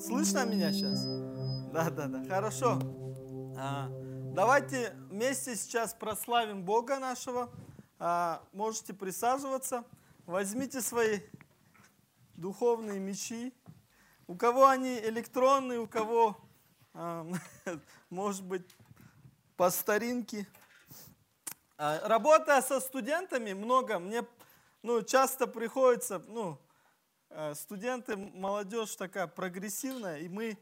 Слышно меня сейчас? Да, да, да, хорошо. А, давайте вместе сейчас прославим Бога нашего. А, можете присаживаться. Возьмите свои духовные мечи. У кого они электронные, у кого, а, может быть, по старинке. А, работая со студентами много, мне ну, часто приходится, ну, студенты, молодежь такая прогрессивная, и мы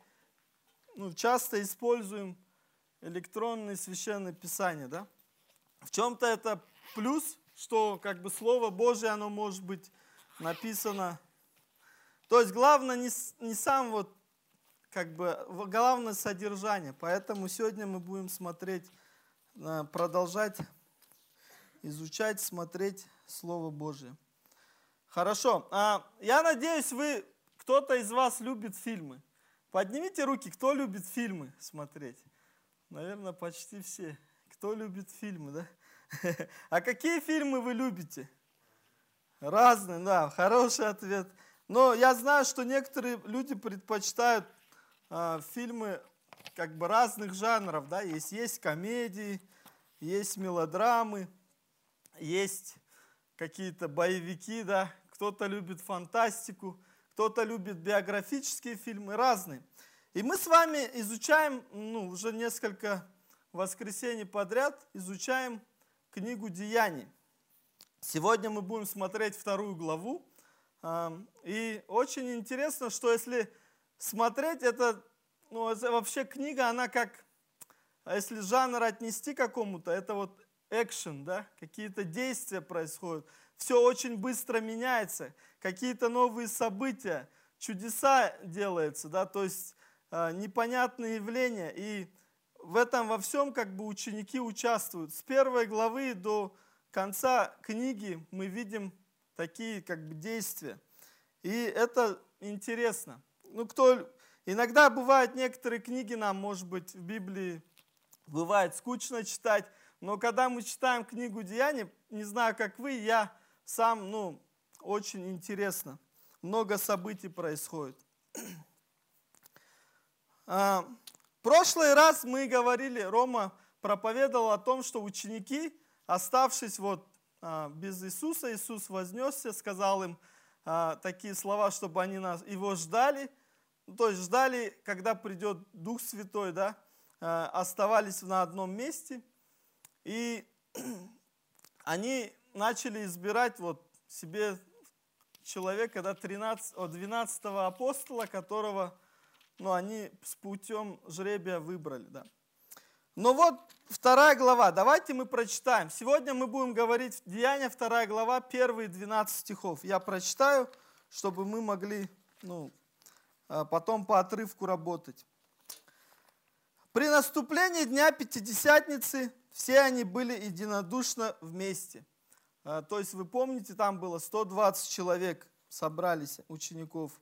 ну, часто используем электронные священные писания, да? В чем-то это плюс, что как бы Слово Божье, оно может быть написано. То есть главное не, не сам вот, как бы, главное содержание. Поэтому сегодня мы будем смотреть, э, продолжать изучать, смотреть Слово Божье. Хорошо. А, я надеюсь, вы, кто-то из вас любит фильмы. Поднимите руки, кто любит фильмы смотреть. Наверное, почти все. Кто любит фильмы, да? А какие фильмы вы любите? Разные, да, хороший ответ. Но я знаю, что некоторые люди предпочитают а, фильмы как бы разных жанров, да, есть, есть комедии, есть мелодрамы, есть какие-то боевики, да, кто-то любит фантастику, кто-то любит биографические фильмы, разные. И мы с вами изучаем, ну, уже несколько воскресений подряд, изучаем книгу Деяний. Сегодня мы будем смотреть вторую главу. И очень интересно, что если смотреть, это ну, вообще книга, она как, а если жанр отнести какому-то, это вот экшен, да, какие-то действия происходят, все очень быстро меняется, какие-то новые события, чудеса делаются, да, то есть э, непонятные явления, и в этом во всем как бы ученики участвуют. С первой главы до конца книги мы видим такие как бы действия. И это интересно. Ну, кто, иногда бывают некоторые книги нам, может быть, в Библии бывает скучно читать, но когда мы читаем книгу Деяний, не знаю, как вы, я сам, ну, очень интересно. Много событий происходит. А, в прошлый раз мы говорили, Рома проповедовал о том, что ученики, оставшись вот а, без Иисуса, Иисус вознесся, сказал им а, такие слова, чтобы они нас, его ждали, то есть ждали, когда придет Дух Святой, да, оставались на одном месте – и они начали избирать вот себе человека, да, 13, 12 апостола, которого ну, они с путем жребия выбрали. Да. Но вот вторая глава, давайте мы прочитаем. Сегодня мы будем говорить Деяния, вторая глава, первые 12 стихов. Я прочитаю, чтобы мы могли ну, а, потом по отрывку работать. При наступлении Дня Пятидесятницы все они были единодушно вместе. А, то есть вы помните, там было 120 человек собрались, учеников.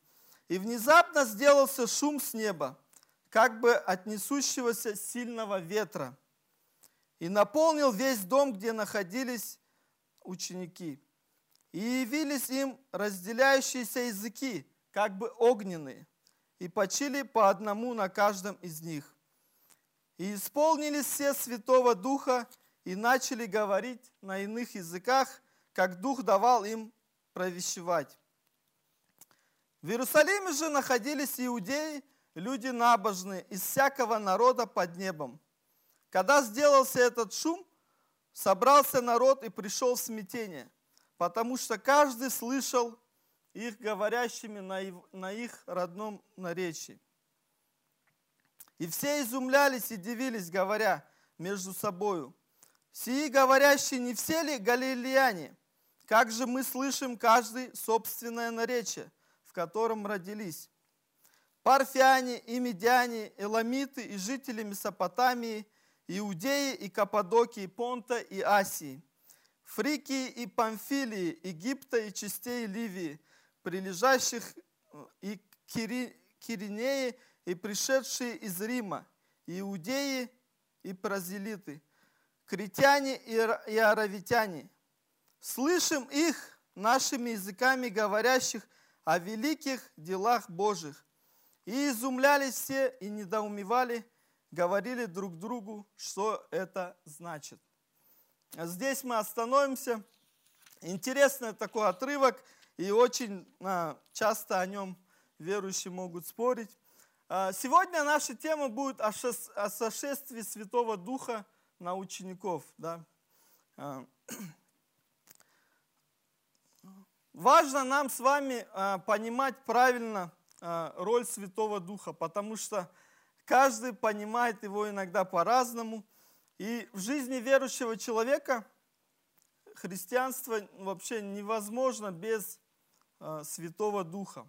И внезапно сделался шум с неба, как бы от несущегося сильного ветра. И наполнил весь дом, где находились ученики. И явились им разделяющиеся языки, как бы огненные, и почили по одному на каждом из них. И исполнились все Святого Духа и начали говорить на иных языках, как Дух давал им провещевать. В Иерусалиме же находились иудеи, люди набожные, из всякого народа под небом. Когда сделался этот шум, собрался народ и пришел в смятение, потому что каждый слышал их говорящими на их родном наречии. И все изумлялись и дивились, говоря между собою, «Сии говорящие не все ли галилеяне? Как же мы слышим каждый собственное наречие, в котором родились?» Парфяне и медяне, эламиты и жители Месопотамии, Иудеи и Каппадокии, Понта и Асии, Фрикии и Памфилии, Египта и частей Ливии, прилежащих э, и Киринеи и пришедшие из Рима, иудеи и празелиты, критяне и аравитяне. Слышим их нашими языками говорящих о великих делах Божьих. И изумлялись все и недоумевали, говорили друг другу, что это значит. Здесь мы остановимся. Интересный такой отрывок, и очень а, часто о нем верующие могут спорить. А, сегодня наша тема будет о сошествии Святого Духа на учеников. Да? А, важно нам с вами понимать правильно роль Святого Духа, потому что каждый понимает его иногда по-разному. И в жизни верующего человека христианство вообще невозможно без Святого Духа.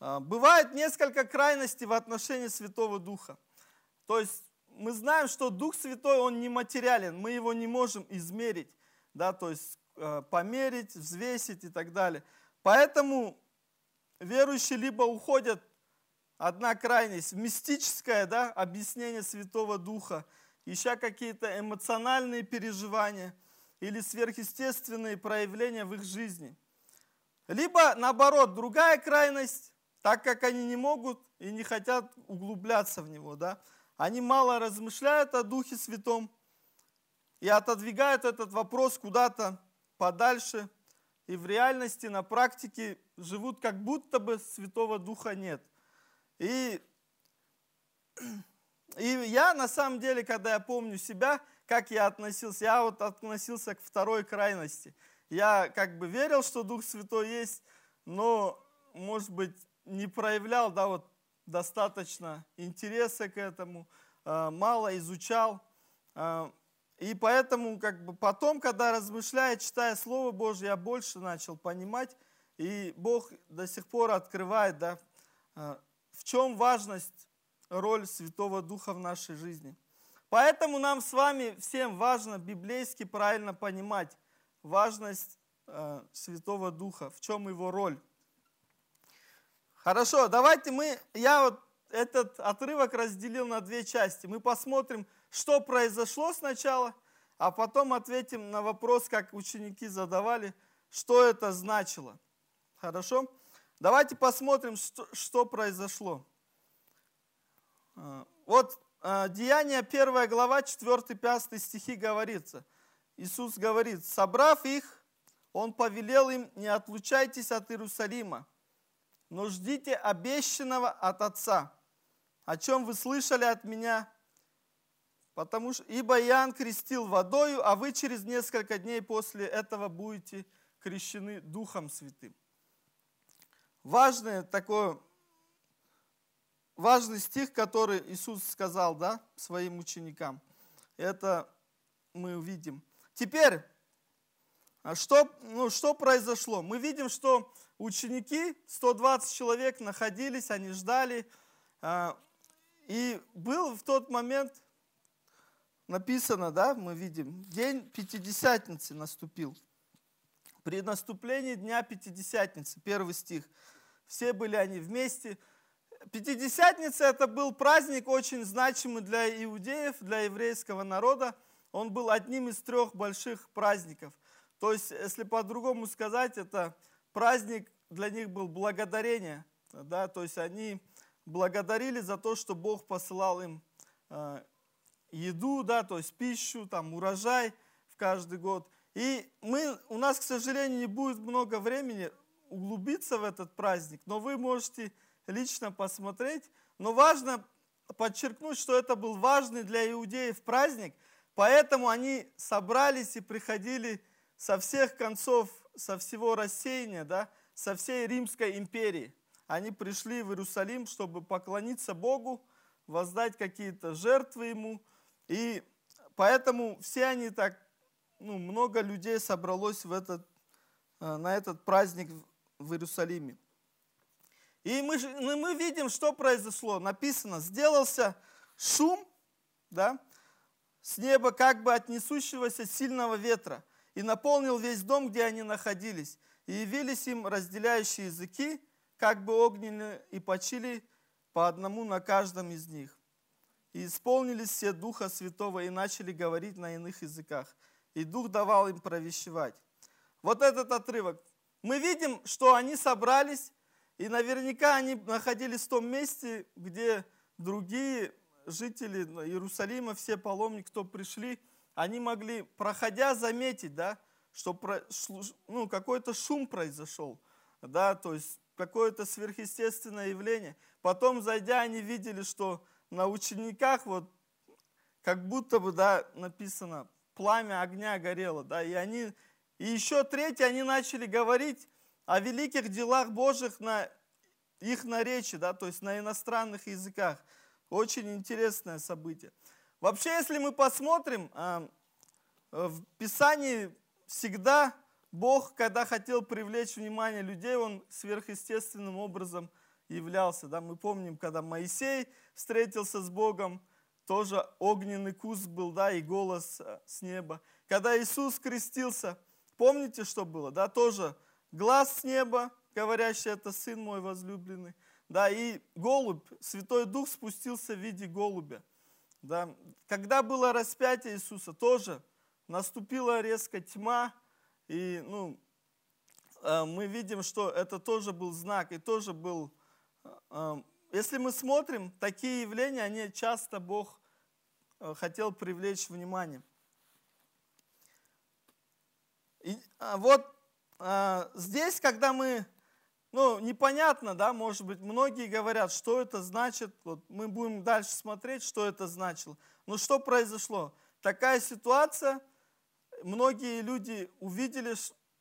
А, бывает несколько крайностей в отношении Святого Духа. То есть мы знаем, что Дух Святой, Он не материален, мы его не можем измерить, да, то есть а, померить, взвесить и так далее. Поэтому верующие либо уходят, одна крайность, мистическое да, объяснение Святого Духа, ища какие-то эмоциональные переживания или сверхъестественные проявления в их жизни. Либо наоборот, другая крайность, так как они не могут и не хотят углубляться в него, да, они мало размышляют о Духе Святом и отодвигают этот вопрос куда-то подальше, и в реальности, на практике живут как будто бы Святого Духа нет. И, и я на самом деле, когда я помню себя, как я относился, я вот относился к второй крайности. Я как бы верил, что Дух Святой есть, но, может быть, не проявлял да, вот, достаточно интереса к этому, а, мало изучал. А, и поэтому как бы потом, когда размышляя, читая Слово Божье, я больше начал понимать, и Бог до сих пор открывает, да, а, в чем важность, роль Святого Духа в нашей жизни. Поэтому нам с вами всем важно библейски правильно понимать важность Святого Духа, в чем его роль. Хорошо, давайте мы, я вот этот отрывок разделил на две части. Мы посмотрим, что произошло сначала, а потом ответим на вопрос, как ученики задавали, что это значило. Хорошо? Давайте посмотрим, что, что произошло. А, вот а, Деяние 1 глава, 4-5 стихи говорится. Иисус говорит, собрав их, Он повелел им, не отлучайтесь от Иерусалима, но ждите обещанного от Отца, о чем вы слышали от меня, потому что, ибо Иоанн крестил водою, а вы через несколько дней после этого будете крещены Духом Святым. Важный такой, важный стих, который Иисус сказал да, своим ученикам. Это мы увидим. Теперь, что, ну, что произошло? Мы видим, что ученики, 120 человек находились, они ждали. А, и был в тот момент, написано, да, мы видим, день Пятидесятницы наступил. При наступлении Дня Пятидесятницы, первый стих, все были они вместе. Пятидесятница это был праздник очень значимый для иудеев, для еврейского народа. Он был одним из трех больших праздников. То есть, если по-другому сказать, это праздник для них был благодарение, да, то есть они благодарили за то, что Бог посылал им э, еду, да, то есть пищу, там, урожай в каждый год. И мы, у нас, к сожалению, не будет много времени углубиться в этот праздник, но вы можете лично посмотреть. Но важно подчеркнуть, что это был важный для иудеев праздник, поэтому они собрались и приходили со всех концов со всего рассеяния, да, со всей Римской империи. Они пришли в Иерусалим, чтобы поклониться Богу, воздать какие-то жертвы Ему. И поэтому все они так, ну, много людей собралось в этот, э, на этот праздник в Иерусалиме. И мы, ну, мы видим, что произошло. Написано, сделался шум да, с неба как бы от несущегося сильного ветра – и наполнил весь дом, где они находились. И явились им разделяющие языки, как бы огненные, и почили по одному на каждом из них. И исполнились все Духа Святого и начали говорить на иных языках. И Дух давал им провещевать. Вот этот отрывок. Мы видим, что они собрались, И наверняка они находились в том месте, где другие жители Иерусалима, все паломники, кто пришли, они могли, проходя, заметить, да, что ну, какой-то шум произошел, да, то есть какое-то сверхъестественное явление. Потом, зайдя, они видели, что на учениках вот как будто бы, да, написано, пламя огня горело, да, и они, и еще третье, они начали говорить о великих делах Божьих на их наречии, да, то есть на иностранных языках. Очень интересное событие. Вообще, если мы посмотрим, а, в Писании всегда Бог, когда хотел привлечь внимание людей, Он сверхъестественным образом являлся. Да? Мы помним, когда Моисей встретился с Богом, тоже огненный куст был, да, и голос э, с неба. Когда Иисус крестился, помните, что было? Да, тоже глаз с неба, говорящий, это Сын мой возлюбленный. Да, и голубь, Святой Дух спустился в виде голубя. Да. Когда было распятие Иисуса, тоже наступила резко тьма, и ну, э, мы видим, что это тоже был знак, и тоже был... Э, если мы смотрим, такие явления, они часто Бог хотел привлечь внимание. И а, вот здесь, когда мы, ну, непонятно, да, может быть, многие говорят, что это значит, вот мы будем дальше смотреть, что это значило. Но что произошло? Такая ситуация, многие люди увидели,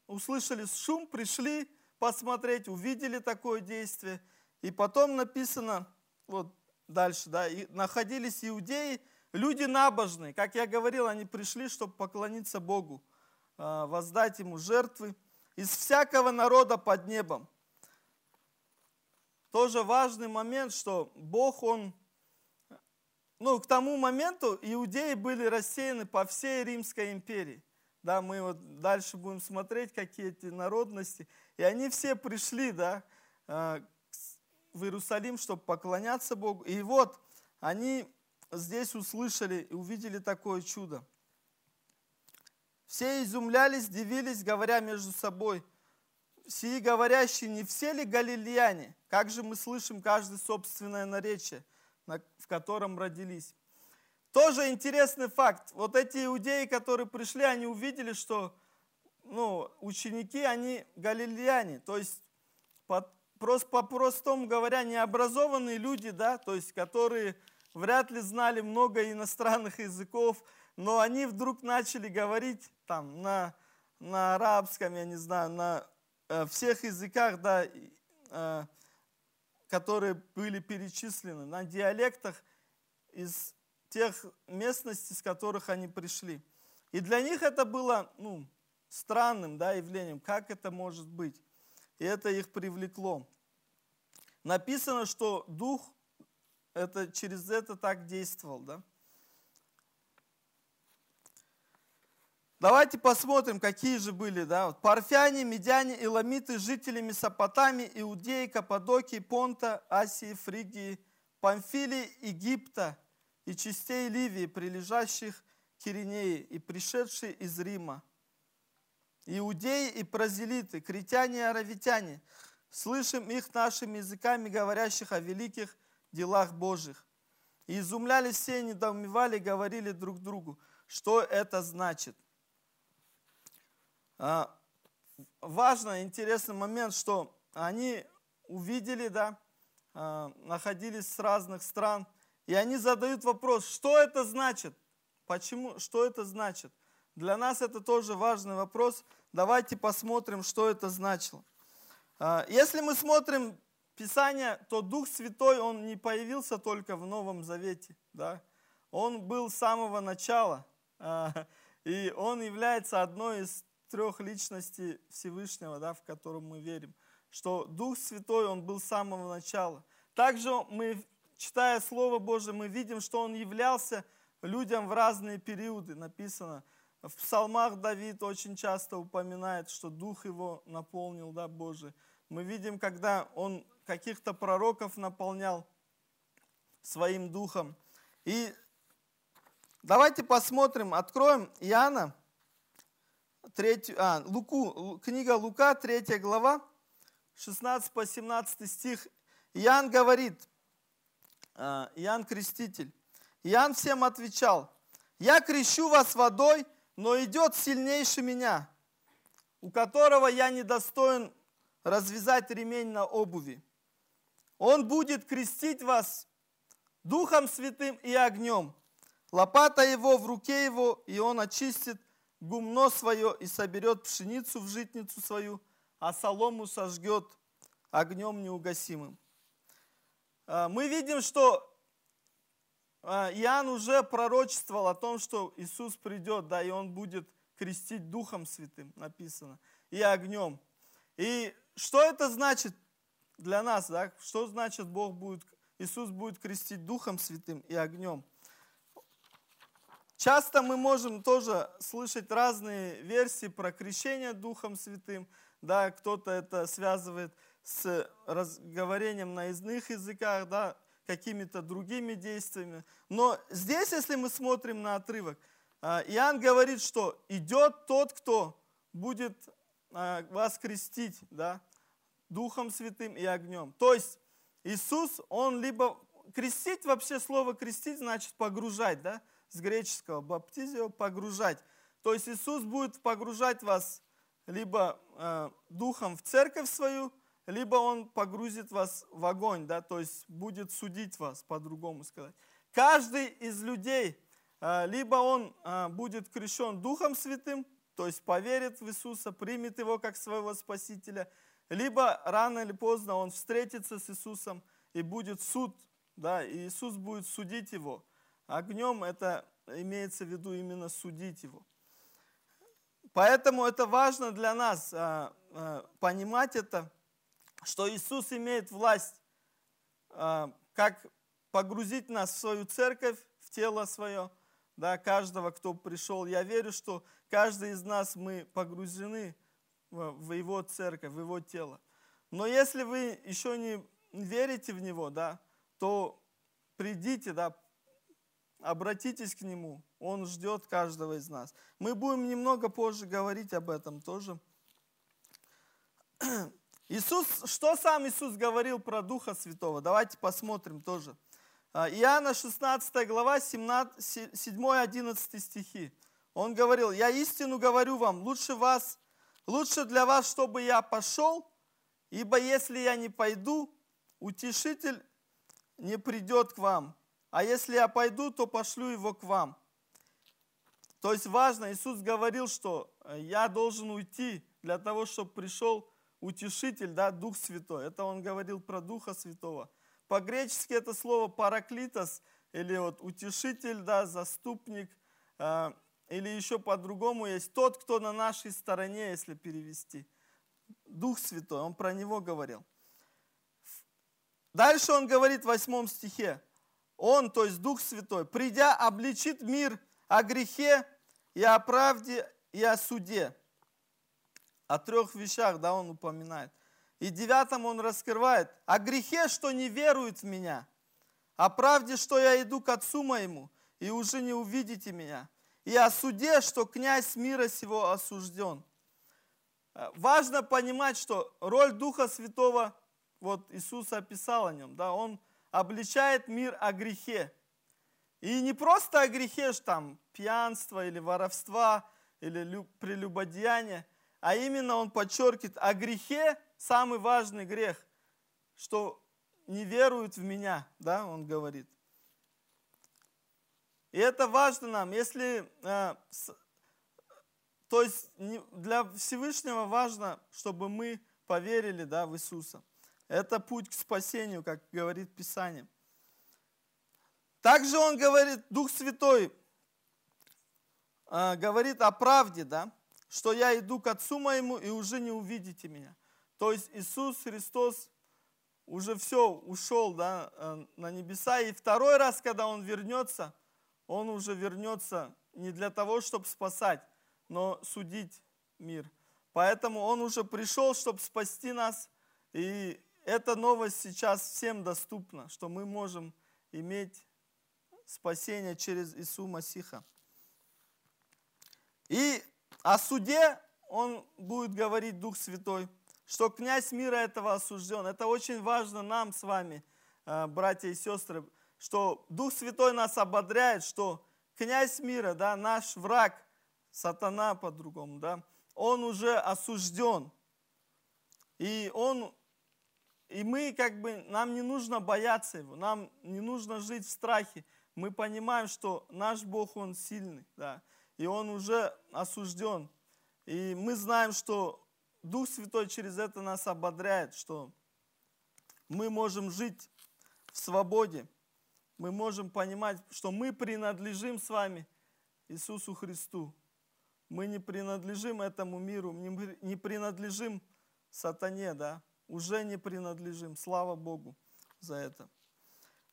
услышали шум, пришли посмотреть, увидели такое действие. И потом написано, вот дальше, да, и находились иудеи, люди набожные. Как я говорил, они пришли, чтобы поклониться Богу, а, воздать Ему жертвы из всякого народа под небом. Тоже важный момент, что Бог, Он, ну, к тому моменту иудеи были рассеяны по всей Римской империи. Да, мы вот дальше будем смотреть, какие эти народности. И они все пришли, да, а, в Иерусалим, чтобы поклоняться Богу. И вот они здесь услышали и увидели такое чудо. Все изумлялись, дивились, говоря между собой, сии говорящие, не все ли галилеяне? Как же мы слышим каждое собственное наречие, в котором родились? Тоже интересный факт. Вот эти иудеи, которые пришли, они увидели, что ну, ученики, они галилеяне. То есть, по, просто по-простому говоря, необразованные люди, да, то есть, которые вряд ли знали много иностранных языков, но они вдруг начали говорить там на, на арабском, я не знаю, на всех языках, да, э, которые были перечислены, на диалектах из тех местностей, с которых они пришли. И для них это было ну, странным да, явлением, как это может быть. И это их привлекло. Написано, что Дух это, через это так действовал. Да? Давайте посмотрим, какие же были. Да? Вот парфяне, медяне, иламиты, жители Месопотамии, Иудеи, Каппадокии, Понта, Асии, Фригии, Памфилии, Египта и частей Ливии, прилежащих к Киринеи и пришедшие из Рима. Иудеи и празелиты, критяне и аравитяне, слышим их нашими языками, говорящих о великих делах Божьих. И изумлялись все, недоумевали, говорили друг другу, что это значит. А, важный, интересный момент, что они увидели, да, а, находились с разных стран, и они задают вопрос, что это значит? Почему? Что это значит? Для нас это тоже важный вопрос. Давайте посмотрим, что это значило. А, если мы смотрим Писание, то Дух Святой, Он не появился только в Новом Завете. Да? Он был с самого начала. И Он является одной из трех личностей Всевышнего, да, в котором мы верим. Что Дух Святой, Он был с самого начала. Также мы, читая Слово Божие, мы видим, что Он являлся людям в разные периоды. Написано, в псалмах Давид очень часто упоминает, что Дух его наполнил, да, Божий. Мы видим, когда он каких-то пророков наполнял своим духом. И давайте посмотрим, откроем Иоанна, 3, а, Луку, книга Лука, 3 глава, 16 по 17 стих, Иоанн говорит, э, Иоанн Креститель, Иоанн всем отвечал, «Я крещу вас водой, но идет сильнейший меня, у которого я недостоин развязать ремень на обуви. Он будет крестить вас Духом Святым и огнем. Лопата его в руке его, и он очистит гумно свое и соберет пшеницу в житницу свою, а солому сожгет огнем неугасимым. А, мы видим, что а, Иоанн уже пророчествовал о том, что Иисус придет, да, и Он будет крестить Духом Святым, написано, и огнем. И что это значит для нас, да? Что значит Бог будет, Иисус будет крестить Духом Святым и огнем? Часто мы можем тоже слышать разные версии про крещение Духом Святым, да, кто-то это связывает с разговорением на иных языках, да, какими-то другими действиями. Но здесь, если мы смотрим на отрывок, а, Иоанн говорит, что идет тот, кто будет а, вас крестить, да, Духом Святым и огнем. То есть Иисус, Он либо... Крестить вообще слово крестить значит погружать, да, с греческого баптизио, погружать. То есть Иисус будет погружать вас либо э, духом в церковь свою, либо Он погрузит вас в огонь, да, то есть будет судить вас, по-другому сказать. Каждый из людей, э, либо он э, будет крещен Духом Святым, то есть поверит в Иисуса, примет Его как своего Спасителя, либо рано или поздно он встретится с Иисусом и будет суд, да, и Иисус будет судить его. Огнем это имеется в виду именно судить его. Поэтому это важно для нас а, а, понимать это, что Иисус имеет власть, а, как погрузить нас в свою церковь, в тело свое, да, каждого, кто пришел. Я верю, что каждый из нас мы погружены в его церковь, в его тело. Но если вы еще не верите в него, да, то придите, да, обратитесь к нему. Он ждет каждого из нас. Мы будем немного позже говорить об этом тоже. Иисус, что сам Иисус говорил про Духа Святого? Давайте посмотрим тоже. А, Иоанна 16 глава, 7-11 стихи. Он говорил, я истину говорю вам, лучше вас, лучше для вас, чтобы я пошел, ибо если я не пойду, утешитель не придет к вам. А если я пойду, то пошлю его к вам. То есть важно, Иисус говорил, что я должен уйти для того, чтобы пришел утешитель, да, Дух Святой. Это он говорил про Духа Святого. По-гречески это слово параклитос, или вот утешитель, да, заступник, э, или еще по-другому есть тот, кто на нашей стороне, если перевести. Дух Святой, он про него говорил. Дальше он говорит в восьмом стихе. Он, то есть Дух Святой, придя, обличит мир о грехе и о правде и о суде. О трех вещах, да, он упоминает. И девятом он раскрывает о грехе, что не верует в меня, о правде, что я иду к Отцу моему, и уже не увидите меня, и о суде, что князь мира сего осужден. Э, важно понимать, что роль Духа Святого, вот Иисус описал о нем, да, он обличает мир о грехе. И не просто о грехе, что там пьянство или воровства, или прелюбодеяние, а именно он подчеркивает о грехе, самый важный грех, что не веруют в меня, да, он говорит. И это важно нам, если, э, с, то есть для Всевышнего важно, чтобы мы поверили, да, в Иисуса. Это путь к спасению, как говорит Писание. Также он говорит, Дух Святой э, говорит о правде, да, что я иду к Отцу моему и уже не увидите меня. То есть Иисус Христос уже все, ушел да, э, на небеса. И второй раз, когда Он вернется, Он уже вернется не для того, чтобы спасать, но судить мир. Поэтому Он уже пришел, чтобы спасти нас. И эта новость сейчас всем доступна, что мы можем иметь спасение через Иисуса Масиха. И о суде Он будет говорить Дух Святой – что князь мира этого осужден. Это очень важно нам с вами, э, братья и сестры, что Дух Святой нас ободряет, что князь мира, да, наш враг, сатана по-другому, да, он уже осужден. И он, и мы как бы, нам не нужно бояться его, нам не нужно жить в страхе. Мы понимаем, что наш Бог, Он сильный, да, и Он уже осужден. И мы знаем, что Дух Святой через это нас ободряет, что мы можем жить в свободе, мы можем понимать, что мы принадлежим с вами Иисусу Христу. Мы не принадлежим этому миру, не принадлежим сатане, да, уже не принадлежим. Слава Богу за это.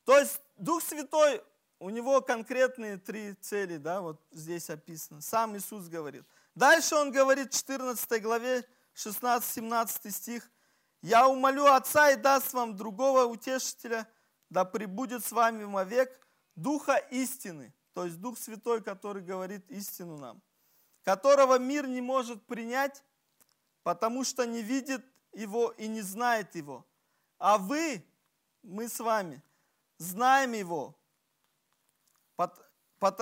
То есть Дух Святой, у него конкретные три цели, да, вот здесь описано. Сам Иисус говорит. Дальше он говорит в 14 главе 16-17 стих. «Я умолю Отца и даст вам другого утешителя, да пребудет с вами вовек Духа истины». То есть Дух Святой, который говорит истину нам. «Которого мир не может принять, потому что не видит его и не знает его. А вы, мы с вами, знаем его,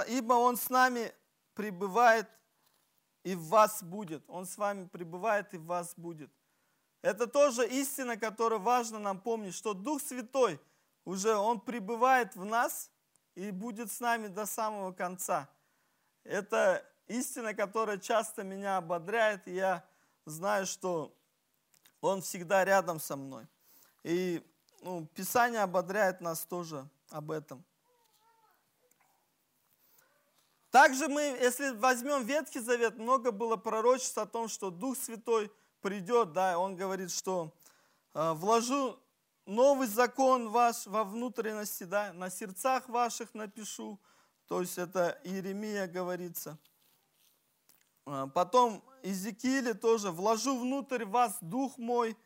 ибо он с нами пребывает и в вас будет. Он с вами пребывает и в вас будет. Это тоже истина, которую важно нам помнить, что Дух Святой уже, Он пребывает в нас и будет с нами до самого конца. Это истина, которая часто меня ободряет, и я знаю, что Он всегда рядом со мной. И ну, Писание ободряет нас тоже об этом. Также мы, если возьмем Ветхий Завет, много было пророчеств о том, что Дух Святой придет, да, он говорит, что э, вложу новый закон ваш во внутренности, да, на сердцах ваших напишу, то есть это Иеремия говорится. А, потом Иезекииле тоже, вложу внутрь вас Дух мой,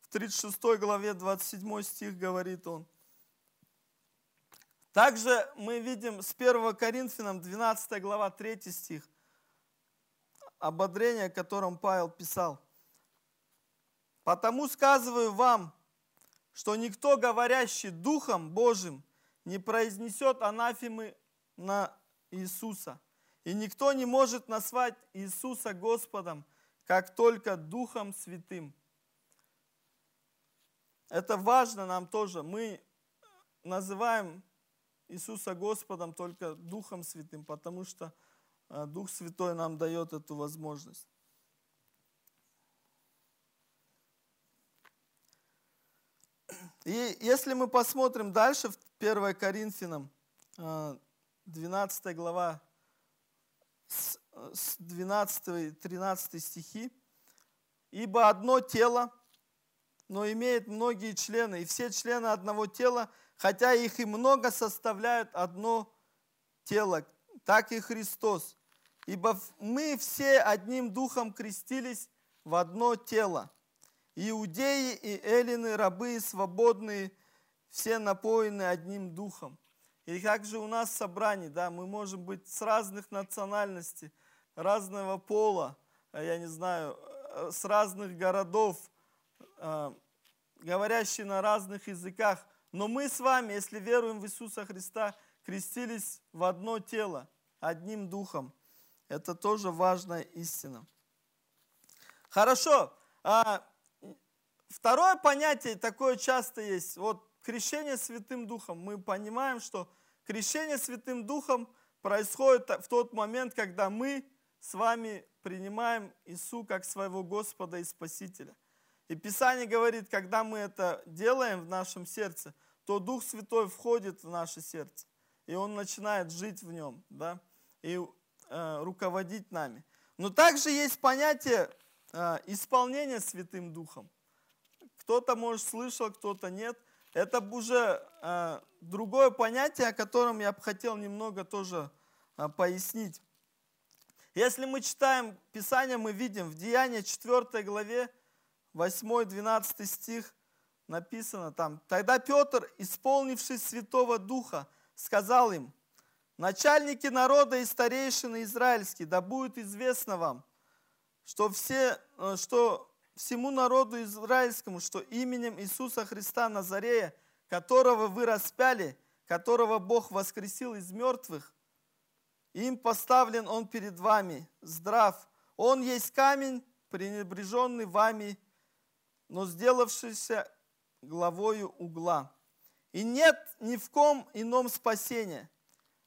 в 36 главе 27 стих говорит он. Также мы видим с 1 Коринфянам 12 глава 3 стих, ободрение, о котором Павел писал. «Потому сказываю вам, что никто, говорящий Духом Божьим, не произнесет анафемы на Иисуса. И никто не может назвать Иисуса Господом, как только Духом Святым. Это важно нам тоже. Мы называем Иисуса Господом только Духом Святым, потому что э, Дух Святой нам дает эту возможность. И если мы посмотрим дальше в 1 Коринфянам, 12 э, глава, с 12 и 13 стихи, «Ибо одно тело, но имеет многие члены, и все члены одного тела – хотя их и много составляют одно тело, так и Христос. Ибо мы все одним духом крестились в одно тело. Иудеи и эллины, рабы и свободные, все напоены одним духом. И как же у нас собрание, да, мы можем быть с разных национальностей, разного пола, а я не знаю, э, с разных городов, э, говорящие на разных языках, но мы с вами, если веруем в Иисуса Христа, крестились в одно тело, одним духом. Это тоже важная истина. Хорошо. А второе понятие такое часто есть. Вот крещение Святым Духом. Мы понимаем, что крещение Святым Духом происходит в тот момент, когда мы с вами принимаем Иису как своего Господа и Спасителя. И Писание говорит, когда мы это делаем в нашем сердце – то Дух Святой входит в наше сердце, и Он начинает жить в нем, да, и э, руководить нами. Но также есть понятие э, исполнения Святым Духом. Кто-то, может, слышал, кто-то нет. Это уже э, другое понятие, о котором я бы хотел немного тоже э, пояснить. Если мы читаем Писание, мы видим в Деянии 4 главе 8-12 стих, написано там, тогда Петр, исполнившись Святого Духа, сказал им, начальники народа и старейшины израильские, да будет известно вам, что, все, э, что всему народу израильскому, что именем Иисуса Христа Назарея, которого вы распяли, которого Бог воскресил из мертвых, им поставлен Он перед вами, здрав. Он есть камень, пренебреженный вами, но сделавшийся главою угла. И нет ни в ком ином спасения,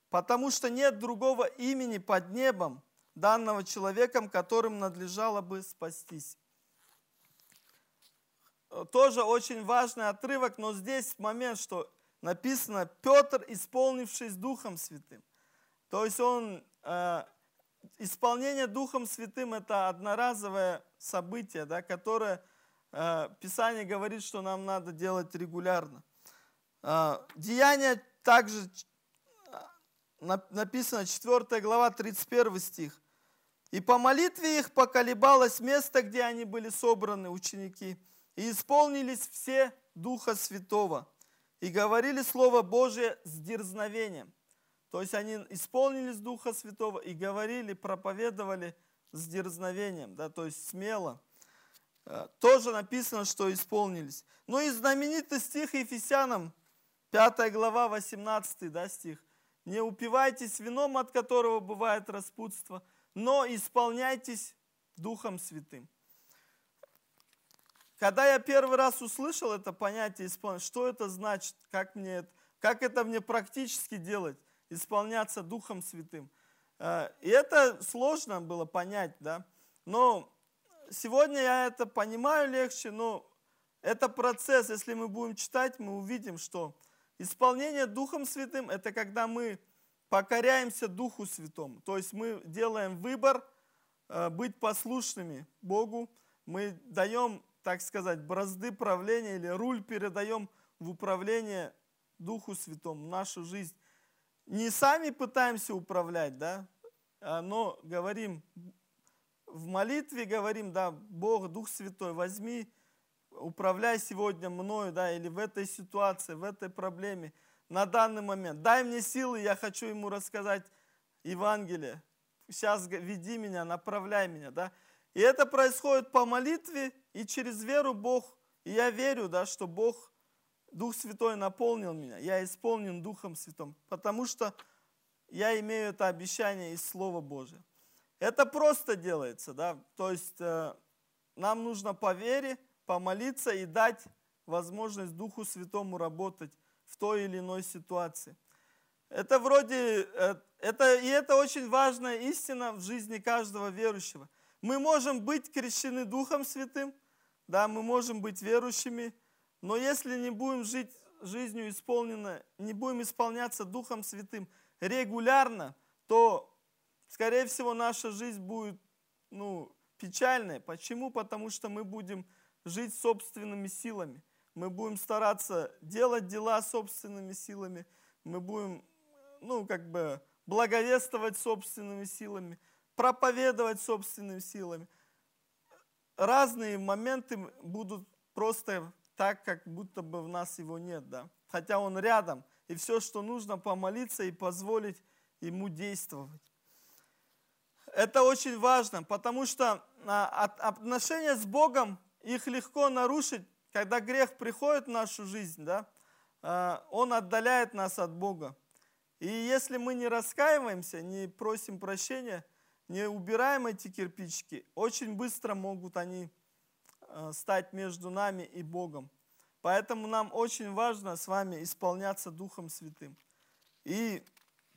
потому что нет другого имени под небом, данного человеком, которым надлежало бы спастись. Тоже очень важный отрывок, но здесь момент, что написано Петр, исполнившись Духом Святым. То есть он, э, исполнение Духом Святым это одноразовое событие, да, которое э, Писание говорит, что нам надо делать регулярно. Э, Деяние также написано 4 глава 31 стих. И по молитве их поколебалось место, где они были собраны, ученики, и исполнились все Духа Святого, и говорили Слово Божие с дерзновением. То есть они исполнились Духа Святого и говорили, проповедовали с дерзновением, да, то есть смело. Э, тоже написано, что исполнились. Ну и знаменитый стих Ефесянам, 5 глава, 18 да, стих. «Не упивайтесь вином, от которого бывает распутство, но исполняйтесь Духом Святым». Когда я первый раз услышал это понятие исполнять, что это значит, как, мне это, как это мне практически делать, исполняться Духом Святым. Э, и это сложно было понять, да. Но сегодня я это понимаю легче, но это процесс, если мы будем читать, мы увидим, что исполнение Духом Святым – это когда мы покоряемся Духу Святому. То есть мы делаем выбор э, быть послушными Богу, мы даем, так сказать, бразды правления или руль передаем в управление Духу Святому, нашу жизнь. Не сами пытаемся управлять, да, а, но говорим, в молитве говорим, да, Бог, Дух Святой, возьми, управляй сегодня мною, да, или в этой ситуации, в этой проблеме – на данный момент. Дай мне силы, я хочу ему рассказать Евангелие. Сейчас веди меня, направляй меня. Да? И это происходит по молитве и через веру Бог. И я верю, да, что Бог, Дух Святой наполнил меня. Я исполнен Духом Святым, потому что я имею это обещание из Слова Божия. Это просто делается, да, то есть э, нам нужно по вере помолиться и дать возможность Духу Святому работать в той или иной ситуации. Это вроде, э, это, и это очень важная истина в жизни каждого верующего. Мы можем быть крещены Духом Святым, да, мы можем быть верующими, но если не будем жить жизнью исполненной, не будем исполняться Духом Святым регулярно, то, скорее всего, наша жизнь будет ну, печальной. Почему? Потому что мы будем жить собственными силами мы будем стараться делать дела собственными силами, мы будем, ну, как бы, благовествовать собственными силами, проповедовать собственными силами. Разные моменты будут просто так, как будто бы в нас его нет, да. Хотя он рядом, и все, что нужно, помолиться и позволить ему действовать. Это очень важно, потому что а, отношения с Богом, их легко нарушить когда грех приходит в нашу жизнь, да, а, он отдаляет нас от Бога. И если мы не раскаиваемся, не просим прощения, не убираем эти кирпичики, очень быстро могут они а, стать между нами и Богом. Поэтому нам очень важно с вами исполняться Духом Святым. И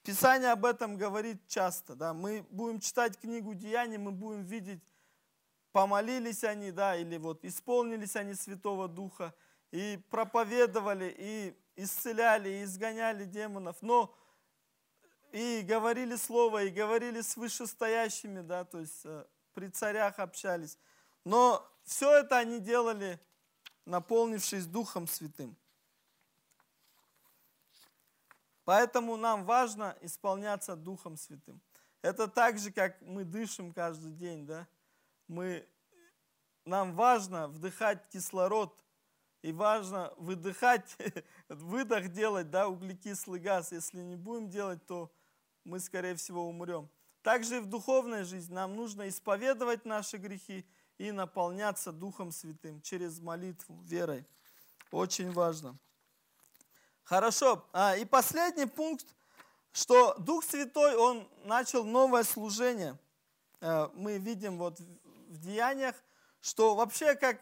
Писание об этом говорит часто. Да? Мы будем читать книгу Деяний, мы будем видеть помолились они, да, или вот исполнились они Святого Духа, и проповедовали, и исцеляли, и изгоняли демонов, но и говорили слово, и говорили с вышестоящими, да, то есть э, при царях общались. Но все это они делали, наполнившись Духом Святым. Поэтому нам важно исполняться Духом Святым. Это так же, как мы дышим каждый день, да мы, нам важно вдыхать кислород, и важно выдыхать, выдох делать, да, углекислый газ. Если не будем делать, то мы, скорее всего, умрем. Также и в духовной жизни нам нужно исповедовать наши грехи и наполняться Духом Святым через молитву, верой. Очень важно. Хорошо. А, и последний пункт, что Дух Святой, Он начал новое служение. А, мы видим вот в Деяниях, что вообще, как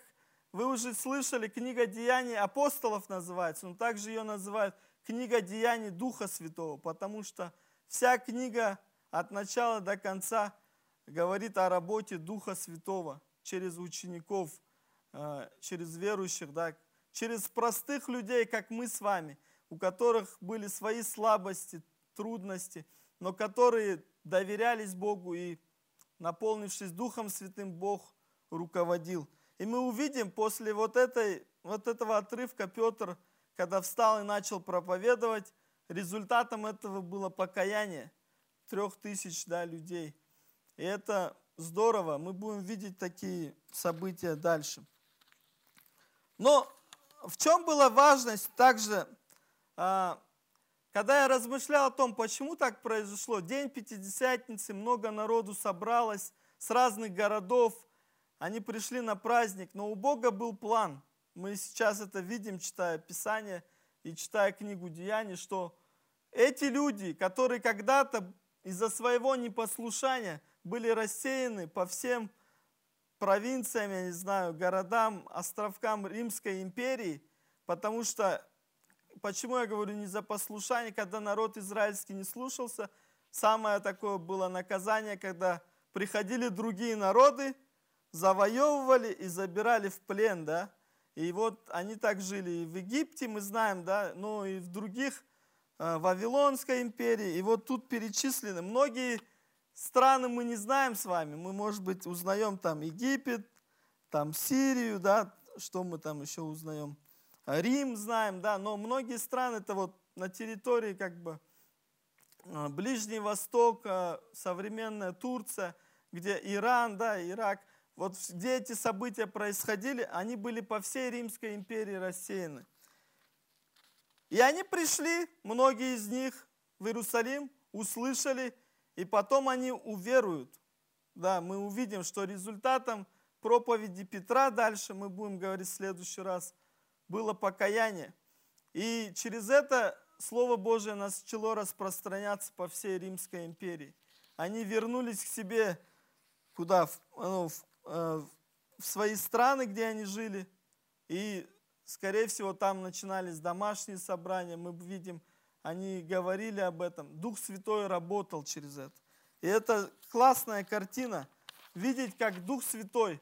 вы уже слышали, книга Деяний апостолов называется, но также ее называют книга Деяний Духа Святого, потому что вся книга от начала до конца говорит о работе Духа Святого через учеников, а, через верующих, да, через простых людей, как мы с вами, у которых были свои слабости, трудности, но которые доверялись Богу и, наполнившись Духом Святым, Бог руководил. И мы увидим после вот, этой, вот этого отрывка Петр, когда встал и начал проповедовать, результатом этого было покаяние трех тысяч да, людей. И это здорово, мы будем видеть такие события дальше. Но в чем была важность также, а, когда я размышлял о том, почему так произошло, день Пятидесятницы, много народу собралось с разных городов, они пришли на праздник, но у Бога был план. Мы сейчас это видим, читая Писание и читая книгу Деяний, что эти люди, которые когда-то из-за своего непослушания были рассеяны по всем провинциям, я не знаю, городам, островкам Римской империи, потому что, почему я говорю не за послушание, когда народ израильский не слушался, самое такое было наказание, когда приходили другие народы, завоевывали и забирали в плен, да, и вот они так жили и в Египте, мы знаем, да, но и в других, Вавилонской империи, и вот тут перечислены многие страны мы не знаем с вами. Мы, может быть, узнаем там Египет, там Сирию, да, что мы там еще узнаем. Рим знаем, да, но многие страны это вот на территории как бы а, Ближний Восток, современная Турция, где Иран, да, Ирак. Вот где эти события происходили, они были по всей Римской империи рассеяны. И они пришли, многие из них, в Иерусалим, услышали и потом они уверуют. Да, мы увидим, что результатом проповеди Петра, дальше мы будем говорить в следующий раз, было покаяние. И через это Слово Божие начало распространяться по всей Римской империи. Они вернулись к себе, куда? В, ну, в, э, в свои страны, где они жили. И, скорее всего, там начинались домашние собрания. Мы видим они говорили об этом. Дух Святой работал через это. И это классная картина. Видеть, как Дух Святой,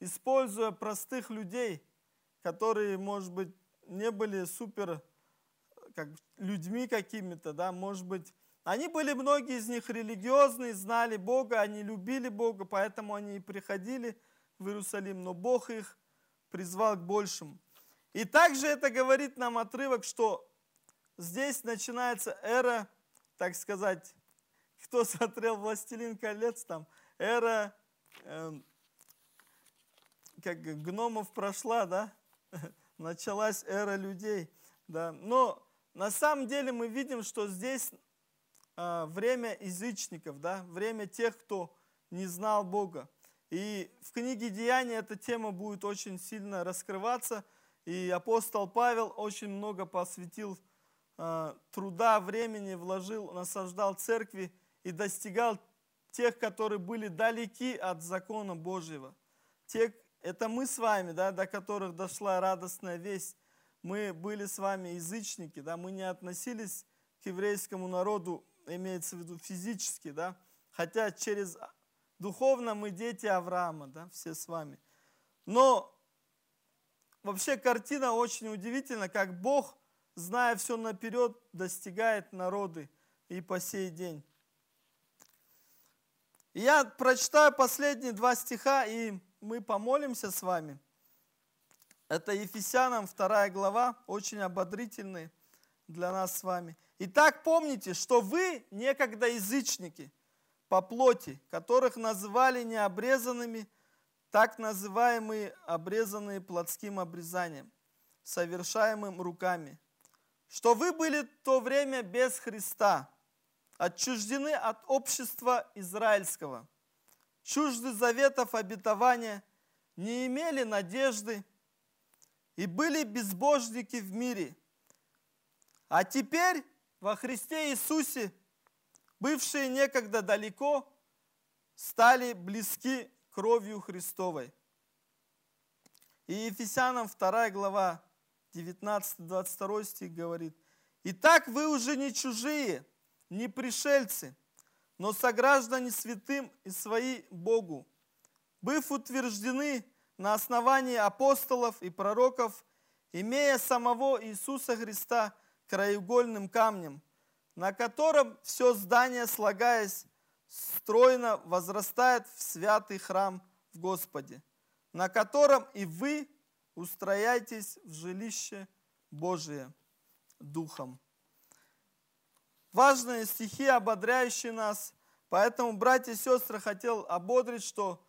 используя простых людей, которые, может быть, не были супер как, людьми какими-то, да, может быть, они были, многие из них религиозные, знали Бога, они любили Бога, поэтому они и приходили в Иерусалим, но Бог их призвал к большему. И также это говорит нам отрывок, что здесь начинается эра, так сказать, кто смотрел «Властелин колец», там, эра, э, как гномов прошла, да, началась эра людей, да, но на самом деле мы видим, что здесь э, время язычников, да, время тех, кто не знал Бога. И в книге Деяний эта тема будет очень сильно раскрываться, и апостол Павел очень много посвятил Э, труда, времени вложил, насаждал церкви и достигал тех, которые были далеки от закона Божьего. Те, это мы с вами, да, до которых дошла радостная весть. Мы были с вами язычники, да, мы не относились к еврейскому народу, имеется в виду физически, да, хотя через духовно мы дети Авраама, да, все с вами. Но вообще картина очень удивительна, как Бог зная все наперед, достигает народы и по сей день. Я прочитаю последние два стиха, и мы помолимся с вами. Это Ефесянам 2 глава, очень ободрительный для нас с вами. Итак, помните, что вы некогда язычники по плоти, которых называли необрезанными, так называемые обрезанные плотским обрезанием, совершаемым руками – что вы были в то время без Христа, отчуждены от общества израильского, чужды заветов обетования не имели надежды и были безбожники в мире. А теперь во Христе Иисусе, бывшие некогда далеко, стали близки кровью Христовой. И Ефесянам 2 глава 19-22 стих говорит, «Итак, вы уже не чужие, не пришельцы, но сограждане святым и свои Богу, быв утверждены на основании апостолов и пророков, имея самого Иисуса Христа краеугольным камнем, на котором все здание, слагаясь, стройно возрастает в святый храм в Господе, на котором и вы устрояйтесь в жилище Божие Духом. Важные стихи, ободряющие нас. Поэтому, братья и сестры, хотел ободрить, что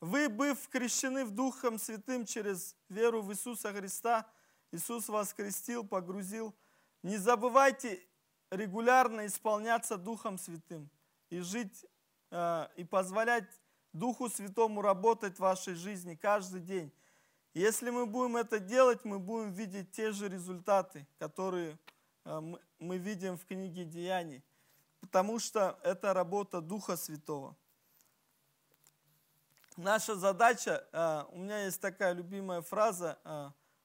вы, быв крещены в Духом Святым через веру в Иисуса Христа, Иисус вас крестил, погрузил. Не забывайте регулярно исполняться Духом Святым и жить, э, и позволять Духу Святому работать в вашей жизни каждый день. Если мы будем это делать, мы будем видеть те же результаты, которые э, мы видим в книге Деяний, потому что это работа Духа Святого. Наша задача, э, у меня есть такая любимая фраза,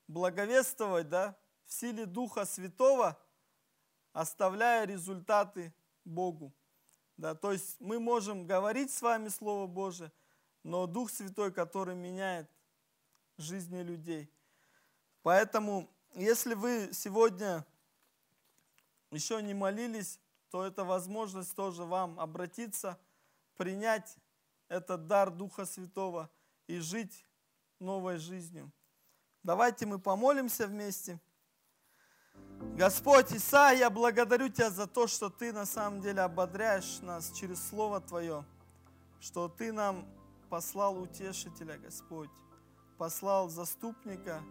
благовествовать да, в силе Духа Святого, оставляя результаты Богу. Да, то есть мы можем говорить с вами Слово Божие, но Дух Святой, который меняет жизни людей. Поэтому, если вы сегодня еще не молились, то это возможность тоже вам обратиться, принять этот дар Духа Святого и жить новой жизнью. Давайте мы помолимся вместе. Господь Иса, я благодарю Тебя за то, что Ты на самом деле ободряешь нас через Слово Твое, что Ты нам послал утешителя, Господь послал заступника,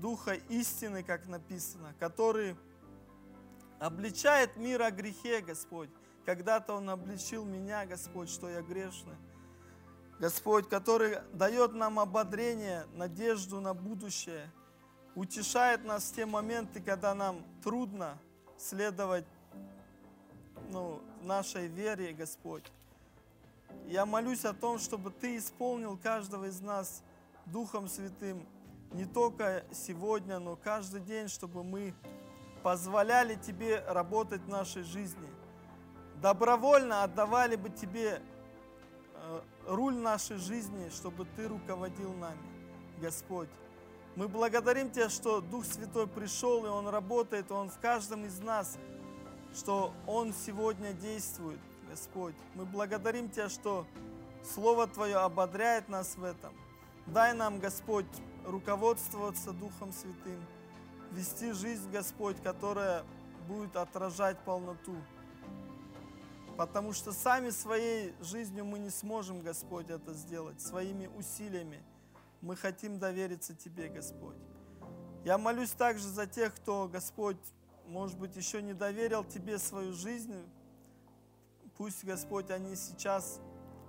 Духа истины, как написано, который обличает мир о грехе, Господь. Когда-то Он обличил меня, Господь, что я грешный. Господь, который дает нам ободрение, надежду на будущее, утешает нас в те моменты, когда нам трудно следовать ну, нашей вере, Господь. Я молюсь о том, чтобы Ты исполнил каждого из нас – Духом Святым не только сегодня, но каждый день, чтобы мы позволяли Тебе работать в нашей жизни. Добровольно отдавали бы Тебе э, руль нашей жизни, чтобы Ты руководил нами, Господь. Мы благодарим Тебя, что Дух Святой пришел, и Он работает, Он в каждом из нас, что Он сегодня действует, Господь. Мы благодарим Тебя, что Слово Твое ободряет нас в этом. Дай нам, Господь, руководствоваться Духом Святым, вести жизнь, Господь, которая будет отражать полноту. Потому что сами своей жизнью мы не сможем, Господь, это сделать, своими усилиями. Мы хотим довериться Тебе, Господь. Я молюсь также за тех, кто, Господь, может быть, еще не доверил Тебе свою жизнь. Пусть, Господь, они сейчас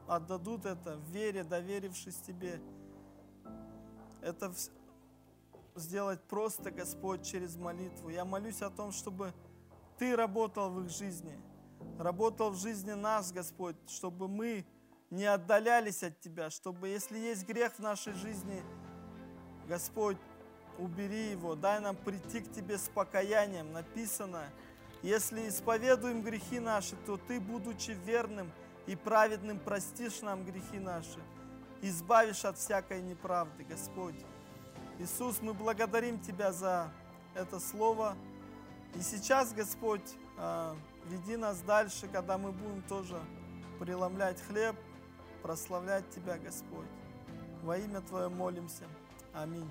отдадут это в вере, доверившись Тебе это сделать просто, Господь, через молитву. Я молюсь о том, чтобы Ты работал в их жизни, работал в жизни нас, Господь, чтобы мы не отдалялись от Тебя, чтобы, если есть грех в нашей жизни, Господь, убери его, дай нам прийти к Тебе с покаянием. Написано, если исповедуем грехи наши, то Ты, будучи верным и праведным, простишь нам грехи наши избавишь от всякой неправды, Господь. Иисус, мы благодарим Тебя за это слово. И сейчас, Господь, а, веди нас дальше, когда мы будем тоже преломлять хлеб, прославлять Тебя, Господь. Во имя Твое молимся. Аминь.